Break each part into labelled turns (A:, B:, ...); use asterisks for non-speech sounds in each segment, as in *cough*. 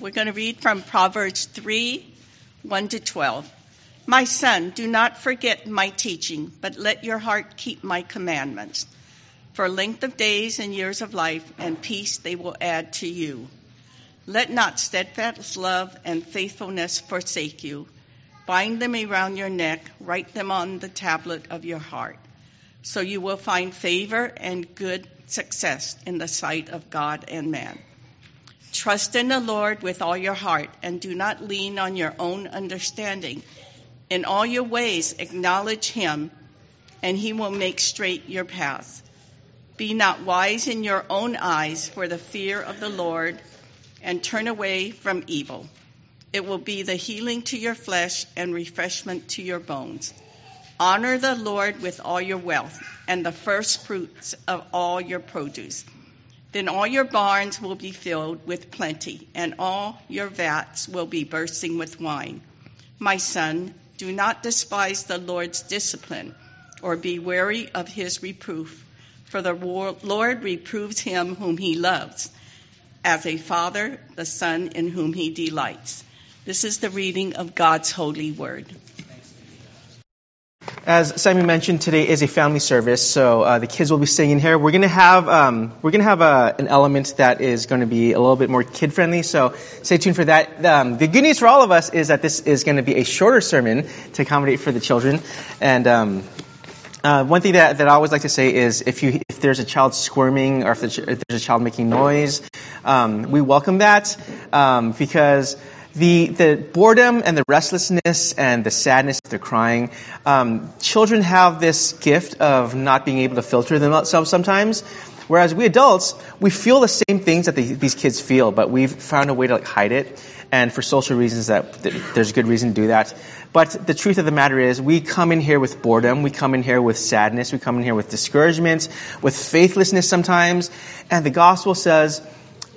A: We're going to read from Proverbs 3 1 to 12. My son, do not forget my teaching, but let your heart keep my commandments. For length of days and years of life and peace they will add to you. Let not steadfast love and faithfulness forsake you. Bind them around your neck, write them on the tablet of your heart. So you will find favor and good success in the sight of God and man. Trust in the Lord with all your heart and do not lean on your own understanding. In all your ways, acknowledge him, and he will make straight your paths. Be not wise in your own eyes for the fear of the Lord, and turn away from evil. It will be the healing to your flesh and refreshment to your bones. Honor the Lord with all your wealth and the first fruits of all your produce. Then all your barns will be filled with plenty, and all your vats will be bursting with wine. My son, do not despise the Lord's discipline, or be weary of his reproof, for the Lord reproves him whom he loves, as a father the son in whom he delights. This is the reading of God's holy word.
B: As Simon mentioned, today is a family service, so uh, the kids will be singing here. We're to have um, we're to have a, an element that is going to be a little bit more kid friendly. So stay tuned for that. Um, the good news for all of us is that this is going to be a shorter sermon to accommodate for the children. And um, uh, one thing that, that I always like to say is if you if there's a child squirming or if, if there's a child making noise, um, we welcome that um, because the, the boredom and the restlessness and the sadness, the crying, um, children have this gift of not being able to filter themselves sometimes. Whereas we adults, we feel the same things that the, these kids feel, but we've found a way to like hide it. And for social reasons, that, that there's good reason to do that. But the truth of the matter is, we come in here with boredom, we come in here with sadness, we come in here with discouragement, with faithlessness sometimes. And the gospel says,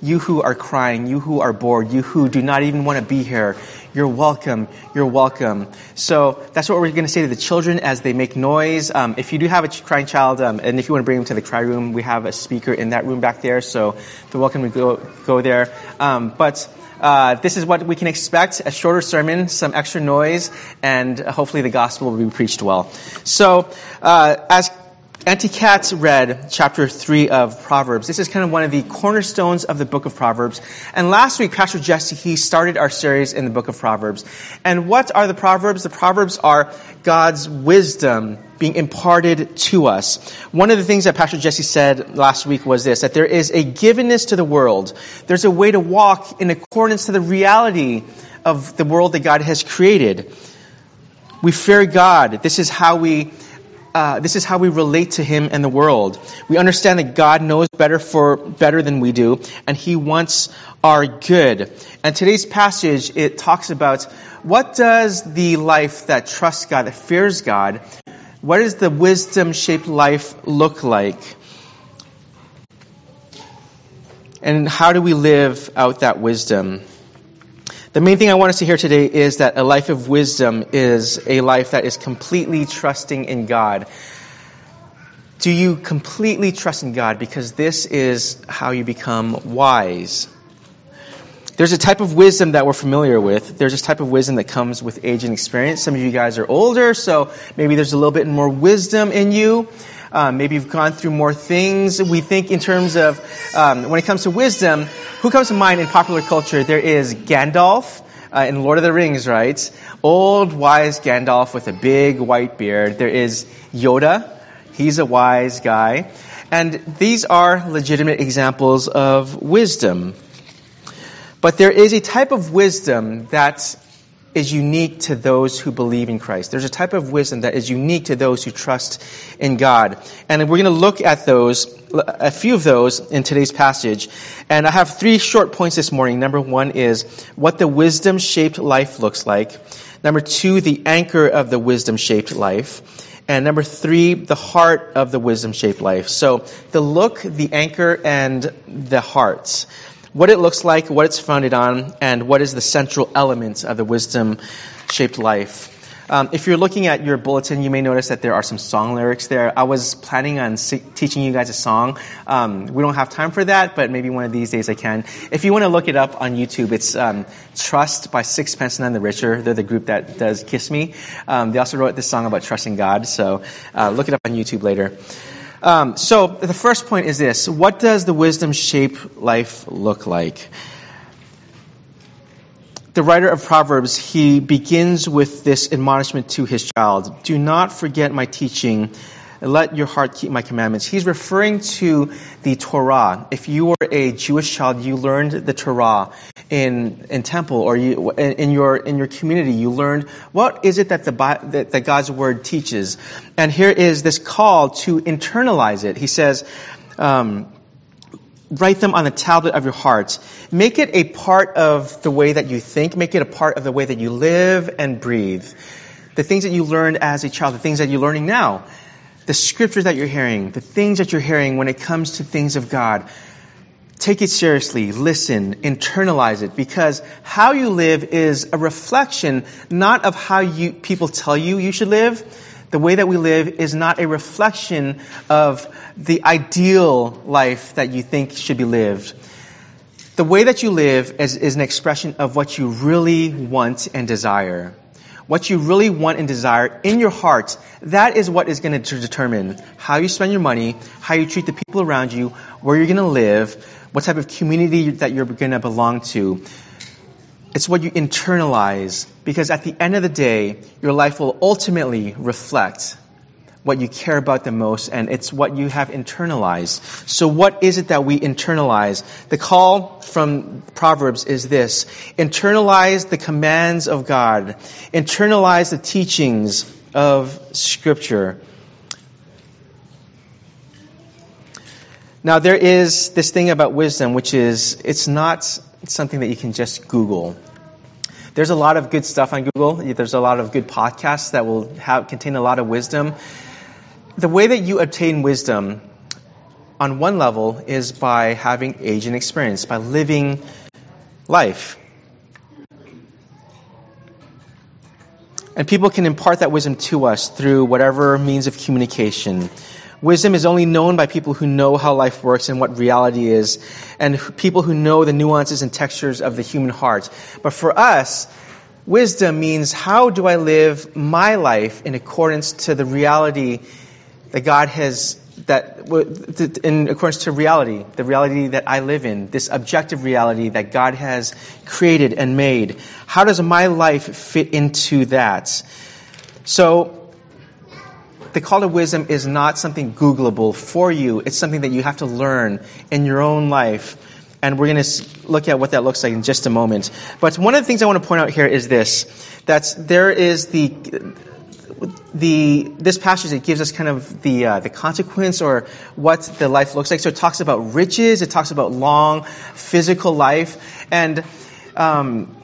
B: you who are crying, you who are bored, you who do not even want to be here, you're welcome. You're welcome. So that's what we're going to say to the children as they make noise. Um, if you do have a crying child, um, and if you want to bring them to the cry room, we have a speaker in that room back there, so they're welcome to go go there. Um, but uh, this is what we can expect: a shorter sermon, some extra noise, and hopefully the gospel will be preached well. So, uh, as Auntie Kat read chapter 3 of Proverbs. This is kind of one of the cornerstones of the book of Proverbs. And last week, Pastor Jesse, he started our series in the book of Proverbs. And what are the Proverbs? The Proverbs are God's wisdom being imparted to us. One of the things that Pastor Jesse said last week was this, that there is a givenness to the world. There's a way to walk in accordance to the reality of the world that God has created. We fear God. This is how we uh, this is how we relate to Him and the world. We understand that God knows better for better than we do, and He wants our good. And today's passage it talks about what does the life that trusts God, that fears God, what does the wisdom-shaped life look like? And how do we live out that wisdom? The main thing I want us to hear today is that a life of wisdom is a life that is completely trusting in God. Do you completely trust in God? Because this is how you become wise. There's a type of wisdom that we're familiar with. There's this type of wisdom that comes with age and experience. Some of you guys are older, so maybe there's a little bit more wisdom in you. Um, maybe you've gone through more things. We think in terms of, um, when it comes to wisdom, who comes to mind in popular culture? There is Gandalf uh, in Lord of the Rings, right? Old, wise Gandalf with a big white beard. There is Yoda. He's a wise guy. And these are legitimate examples of wisdom. But there is a type of wisdom that is unique to those who believe in Christ. There's a type of wisdom that is unique to those who trust in God. And we're going to look at those, a few of those in today's passage. And I have three short points this morning. Number one is what the wisdom shaped life looks like. Number two, the anchor of the wisdom shaped life. And number three, the heart of the wisdom shaped life. So the look, the anchor, and the heart what it looks like, what it's founded on, and what is the central element of the wisdom shaped life. Um, if you're looking at your bulletin, you may notice that there are some song lyrics there. I was planning on si- teaching you guys a song. Um, we don't have time for that, but maybe one of these days I can. If you want to look it up on YouTube, it's um, Trust by Sixpence None the Richer. They're the group that does Kiss Me. Um, they also wrote this song about trusting God, so uh, look it up on YouTube later. Um, so the first point is this: What does the wisdom shape life look like? the writer of Proverbs, he begins with this admonishment to his child Do not forget my teaching. Let your heart keep my commandments. He's referring to the Torah. If you were a Jewish child, you learned the Torah in, in temple or you, in, your, in your community. You learned what is it that, the, that, that God's word teaches. And here is this call to internalize it. He says, um, write them on the tablet of your heart. Make it a part of the way that you think. Make it a part of the way that you live and breathe. The things that you learned as a child, the things that you're learning now, the scriptures that you're hearing, the things that you're hearing when it comes to things of God. Take it seriously, listen, internalize it, because how you live is a reflection not of how you, people tell you you should live, the way that we live is not a reflection of the ideal life that you think should be lived. The way that you live is, is an expression of what you really want and desire. What you really want and desire in your heart, that is what is going to determine how you spend your money, how you treat the people around you, where you're going to live, what type of community that you're going to belong to. It's what you internalize because at the end of the day, your life will ultimately reflect what you care about the most and it's what you have internalized. So what is it that we internalize? The call from Proverbs is this. Internalize the commands of God. Internalize the teachings of Scripture. Now there is this thing about wisdom which is it's not something that you can just Google. There's a lot of good stuff on Google. There's a lot of good podcasts that will have, contain a lot of wisdom. The way that you obtain wisdom on one level is by having age and experience, by living life. And people can impart that wisdom to us through whatever means of communication. Wisdom is only known by people who know how life works and what reality is, and people who know the nuances and textures of the human heart. But for us, wisdom means how do I live my life in accordance to the reality that God has, that, in accordance to reality, the reality that I live in, this objective reality that God has created and made. How does my life fit into that? So, the call to wisdom is not something Googleable for you. It's something that you have to learn in your own life. And we're going to look at what that looks like in just a moment. But one of the things I want to point out here is this, that there is the, the, this passage, it gives us kind of the, uh, the consequence or what the life looks like. So it talks about riches, it talks about long physical life, and, um,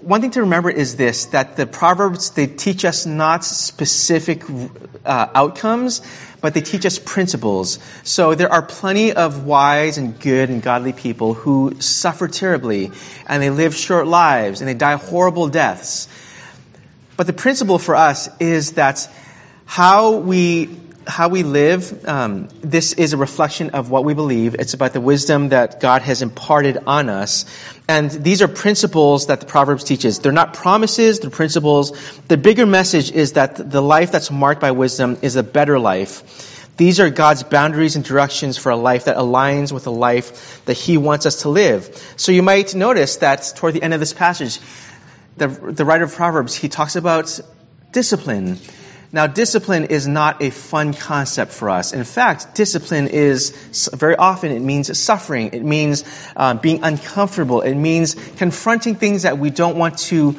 B: one thing to remember is this that the proverbs they teach us not specific uh, outcomes but they teach us principles. So there are plenty of wise and good and godly people who suffer terribly and they live short lives and they die horrible deaths but the principle for us is that how we how we live, um, this is a reflection of what we believe. It's about the wisdom that God has imparted on us. And these are principles that the Proverbs teaches. They're not promises, they're principles. The bigger message is that the life that's marked by wisdom is a better life. These are God's boundaries and directions for a life that aligns with a life that He wants us to live. So you might notice that toward the end of this passage, the, the writer of Proverbs, he talks about discipline now, discipline is not a fun concept for us. In fact, discipline is very often it means suffering. It means uh, being uncomfortable. It means confronting things that we don't want to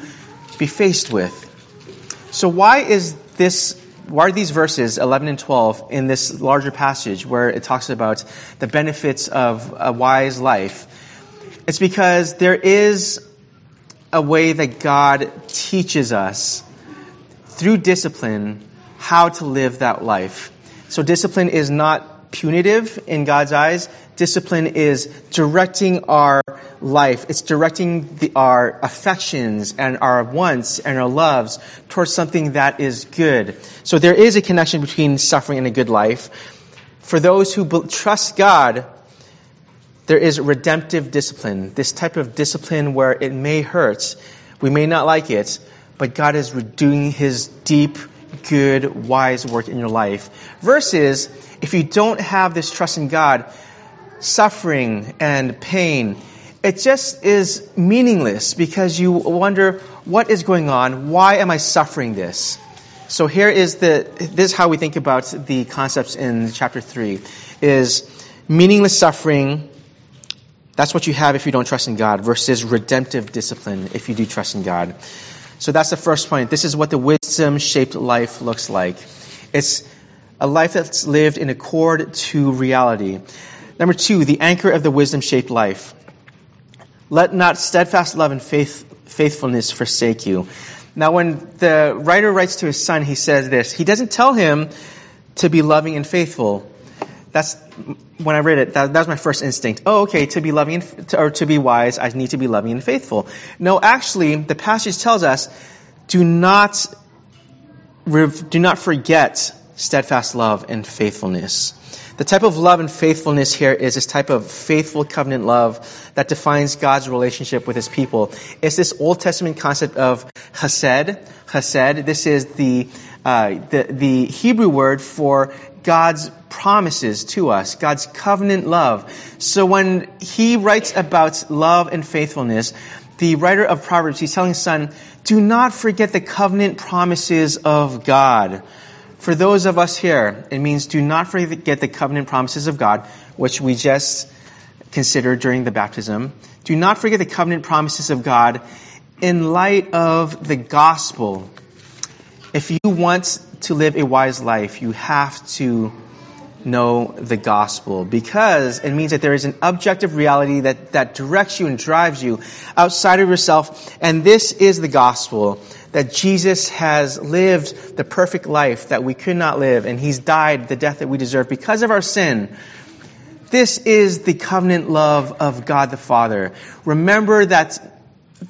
B: be faced with. So, why is this? Why are these verses 11 and 12 in this larger passage where it talks about the benefits of a wise life? It's because there is a way that God teaches us through discipline how to live that life. So discipline is not punitive in God's eyes. Discipline is directing our life. It's directing the, our affections and our wants and our loves towards something that is good. So there is a connection between suffering and a good life. For those who trust God, there is redemptive discipline. This type of discipline where it may hurt, we may not like it, but God is doing His deep, good, wise work in your life. Versus, if you don't have this trust in God, suffering and pain, it just is meaningless because you wonder, what is going on? Why am I suffering this? So here is the, this is how we think about the concepts in chapter 3, is meaningless suffering, that's what you have if you don't trust in God, versus redemptive discipline if you do trust in God. So that's the first point. This is what the wisdom shaped life looks like. It's a life that's lived in accord to reality. Number two, the anchor of the wisdom shaped life. Let not steadfast love and faith, faithfulness forsake you. Now, when the writer writes to his son, he says this. He doesn't tell him to be loving and faithful. That's when I read it. That, that was my first instinct. Oh, okay. To be loving and, or to be wise, I need to be loving and faithful. No, actually, the passage tells us, do not do not forget steadfast love and faithfulness. The type of love and faithfulness here is this type of faithful covenant love that defines God's relationship with his people. It's this Old Testament concept of chesed. Chesed, this is the, uh, the, the Hebrew word for God's promises to us, God's covenant love. So when he writes about love and faithfulness, the writer of Proverbs, he's telling his son, do not forget the covenant promises of God. For those of us here, it means do not forget the covenant promises of God, which we just considered during the baptism. Do not forget the covenant promises of God in light of the gospel. If you want to live a wise life, you have to know the gospel because it means that there is an objective reality that, that directs you and drives you outside of yourself. And this is the gospel that Jesus has lived the perfect life that we could not live and he's died the death that we deserve because of our sin. This is the covenant love of God the Father. Remember that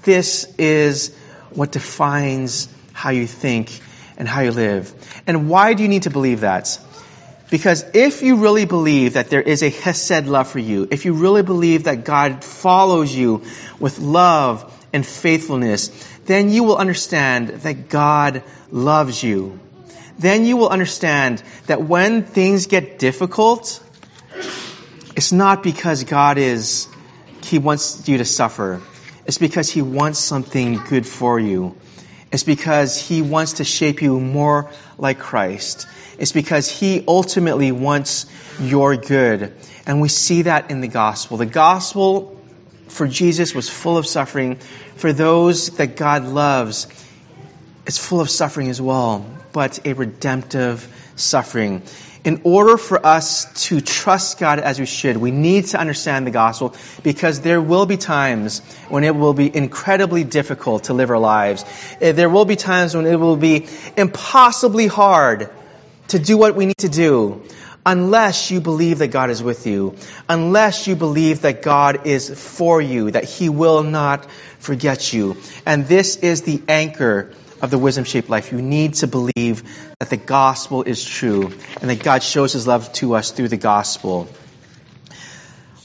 B: this is what defines how you think and how you live. And why do you need to believe that? Because if you really believe that there is a Hesed love for you, if you really believe that God follows you with love and faithfulness, then you will understand that God loves you. Then you will understand that when things get difficult, it's not because God is, He wants you to suffer. It's because He wants something good for you. It's because He wants to shape you more like Christ. It's because He ultimately wants your good. And we see that in the gospel. The gospel for Jesus was full of suffering. For those that God loves, it's full of suffering as well, but a redemptive suffering. In order for us to trust God as we should, we need to understand the gospel because there will be times when it will be incredibly difficult to live our lives. Eh, there will be times when it will be impossibly hard to do what we need to do unless you believe that God is with you, unless you believe that God is for you, that He will not forget you. And this is the anchor of the wisdom shaped life. You need to believe that the gospel is true and that God shows His love to us through the gospel.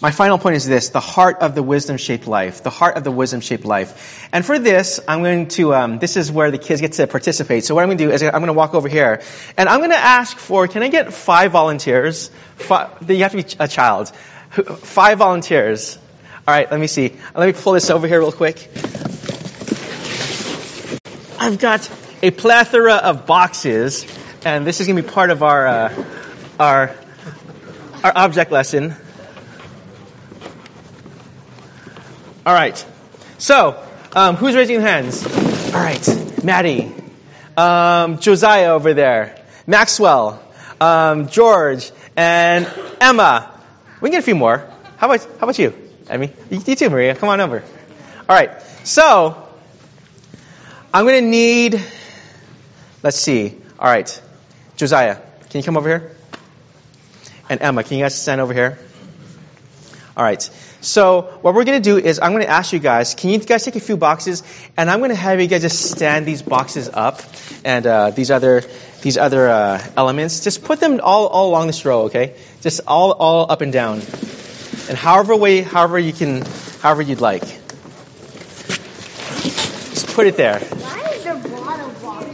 B: My final point is this the heart of the wisdom shaped life. The heart of the wisdom shaped life. And for this, I'm going to, um, this is where the kids get to participate. So what I'm going to do is I'm going to walk over here and I'm going to ask for, can I get five volunteers? Five, you have to be a child. Five volunteers. All right, let me see. Let me pull this over here real quick. I've got a plethora of boxes, and this is going to be part of our, uh, our, our object lesson. All right. So, um, who's raising hands? All right. Maddie. Um, Josiah over there. Maxwell. Um, George. And Emma. We can get a few more. How about, how about you? Emmy? You, too, Maria. Come on over. All right. So, I'm going to need, let's see. All right. Josiah, can you come over here? And Emma, can you guys stand over here? All right. So what we're going to do is I'm going to ask you guys, can you guys take a few boxes, and I'm going to have you guys just stand these boxes up, and uh, these other these other uh, elements, just put them all, all along this row, okay? Just all all up and down, and however way, however you can, however you'd like. Just put it there.
C: There bottle box?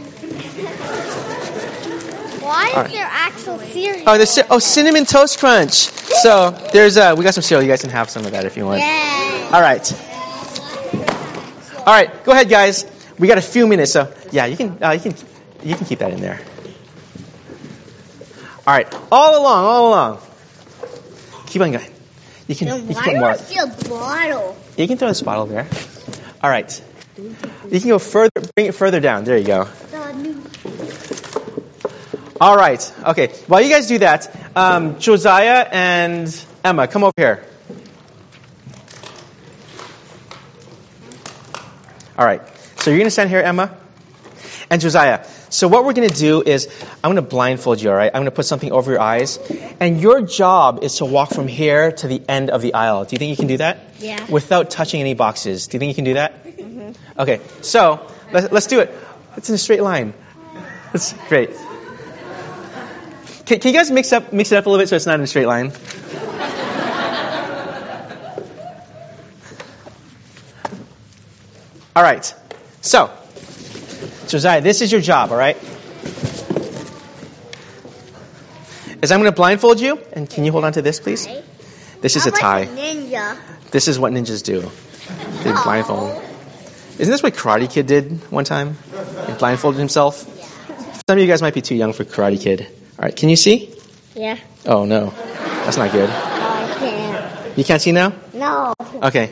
C: Why is there actual cereal?
B: Oh, there's oh cinnamon toast crunch. So there's uh, we got some cereal. You guys can have some of that if you want.
C: Yay.
B: All right. All right. Go ahead, guys. We got a few minutes, so yeah, you can uh, you can you can keep that in there. All right. All along, all along. Keep on going. You can
C: Then
B: you can
C: why
B: put
C: do
B: more.
C: I see a bottle?
B: You can throw this bottle there. All right. You can go further. Bring it further down. There you go. All right. Okay. While you guys do that, um, Josiah and Emma, come over here. All right. So you're going to stand here, Emma, and Josiah. So what we're going to do is I'm going to blindfold you. All right. I'm going to put something over your eyes, and your job is to walk from here to the end of the aisle. Do you think you can do that?
C: Yeah.
B: Without touching any boxes. Do you think you can do that? Mm-hmm. Okay. So let's, let's do it. It's in a straight line. That's great. Can, can you guys mix up mix it up a little bit so it's not in a straight line? All right. So, Josiah, this is your job, all right? Is I'm going to blindfold you, and can you hold on to this, please? This is a tie.
C: ninja.
B: This is what ninjas do. They blindfold. Isn't this what Karate Kid did one time? He blindfolded himself. Some of you guys might be too young for Karate Kid. All right, can you see?
C: Yeah.
B: Oh no, that's not good.
C: I can't.
B: You can't see now?
C: No.
B: Okay.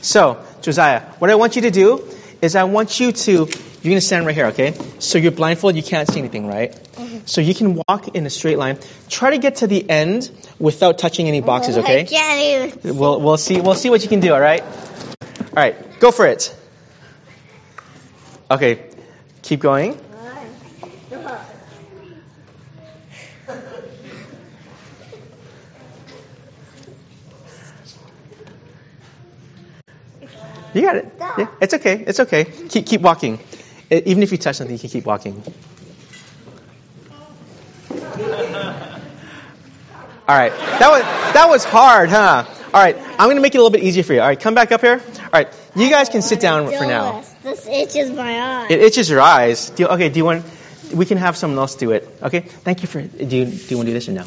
B: So, Josiah, what I want you to do is I want you to, you're going to stand right here, okay? So you're blindfolded, you can't see anything, right? Mhm. So you can walk in a straight line. Try to get to the end without touching any boxes, okay?
C: I can't even.
B: We'll, we'll see, we'll see what you can do, all right? All right, go for it. Okay, keep going. You got it. Yeah, it's okay. It's okay. Keep keep walking. Even if you touch something, you can keep walking. *laughs* All right. That was that was hard, huh? All right. I'm gonna make it a little bit easier for you. All right. Come back up here. All right. You guys can sit down for now.
C: This itches my eye.
B: It itches your eyes. Do you, okay. Do you want? We can have someone else do it. Okay. Thank you for. Do you do you want to do this or no?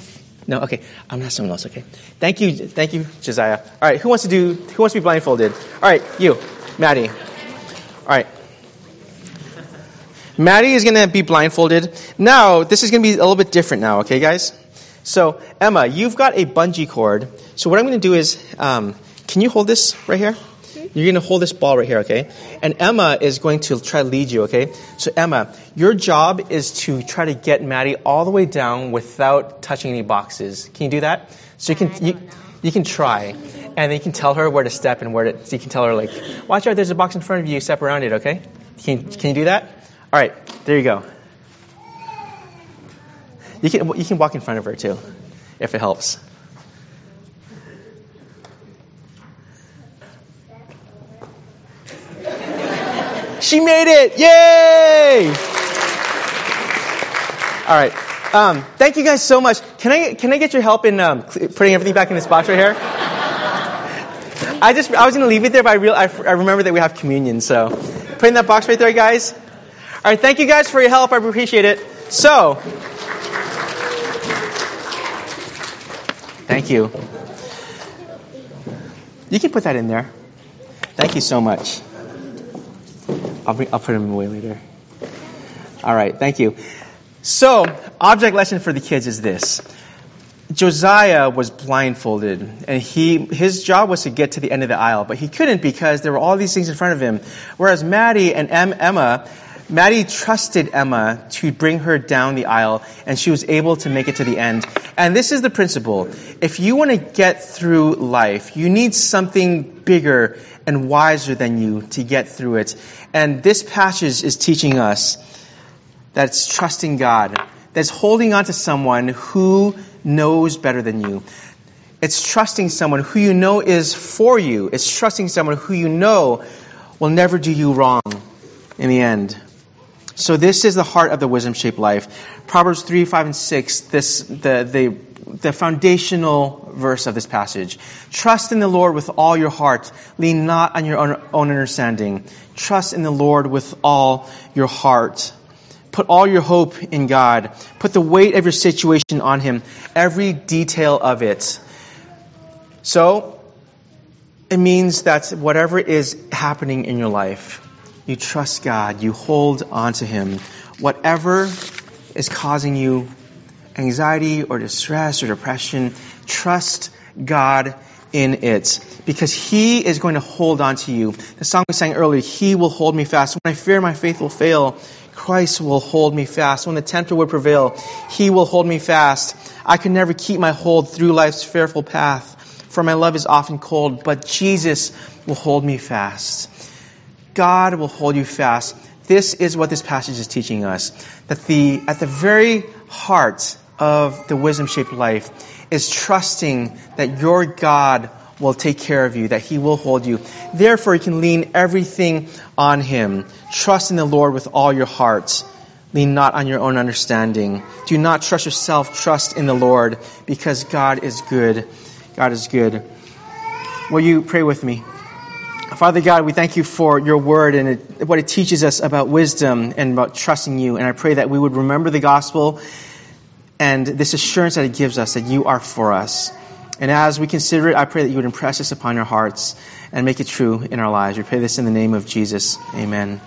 B: No. Okay. I'm not someone else. Okay. Thank you. Thank you, Josiah. All right. Who wants to do? Who wants to be blindfolded? All right. You, Maddie. All right. Maddie is going to be blindfolded. Now, this is going to be a little bit different now, okay, guys? So, Emma, you've got a bungee cord. So, what I'm going to do is, um, can you hold this right here? You're going to hold this ball right here, okay? And Emma is going to try to lead you, okay? So, Emma, your job is to try to get Maddie all the way down without touching any boxes. Can you do that? So, you can. You, you can try, and then you can tell her where to step and where to. So you can tell her like, watch out, there's a box in front of you. Step around it, okay? Can can you do that? All right, there you go. You can you can walk in front of her too, if it helps. She made it! Yay! All right. Um, thank you guys so much. Can I can I get your help in um, putting everything back in this box right here? I just I was gonna leave it there, but I real I, I remember that we have communion, so put in that box right there, guys. All right. Thank you guys for your help. I appreciate it. So, thank you. You can put that in there. Thank you so much. I'll bring, I'll put them away later. All right. Thank you. So, object lesson for the kids is this. Josiah was blindfolded, and he his job was to get to the end of the aisle, but he couldn't because there were all these things in front of him. Whereas Maddie and em, Emma, Maddie trusted Emma to bring her down the aisle, and she was able to make it to the end. And this is the principle: if you want to get through life, you need something bigger and wiser than you to get through it. And this passage is teaching us that it's trusting God, that's holding on to someone who knows better than you. It's trusting someone who you know is for you. It's trusting someone who you know will never do you wrong in the end. So this is the heart of the wisdom shaped life. Proverbs 3, 5, and 6, this, the, the, the foundational verse of this passage. Trust in the Lord with all your heart. Lean not on your own, own understanding. Trust in the Lord with all your heart. Put all your hope in God. Put the weight of your situation on Him, every detail of it. So, it means that whatever is happening in your life, you trust God, you hold on to Him. Whatever is causing you anxiety or distress or depression, trust God in it because He is going to hold on to you. The song we sang earlier, He will hold me fast. When I fear my faith will fail, Christ will hold me fast. When the tempter would prevail, He will hold me fast. I can never keep my hold through life's fearful path, for my love is often cold, but Jesus will hold me fast. God will hold you fast. This is what this passage is teaching us. That the, at the very heart of the wisdom shaped life is trusting that your God will take care of you, that He will hold you. Therefore, you can lean everything on Him. Trust in the Lord with all your heart. Lean not on your own understanding. Do not trust yourself, trust in the Lord, because God is good. God is good. Will you pray with me? Father God, we thank you for your word and it, what it teaches us about wisdom and about trusting you. And I pray that we would remember the gospel and this assurance that it gives us that you are for us. And as we consider it, I pray that you would impress this upon our hearts and make it true in our lives. We pray this in the name of Jesus. Amen.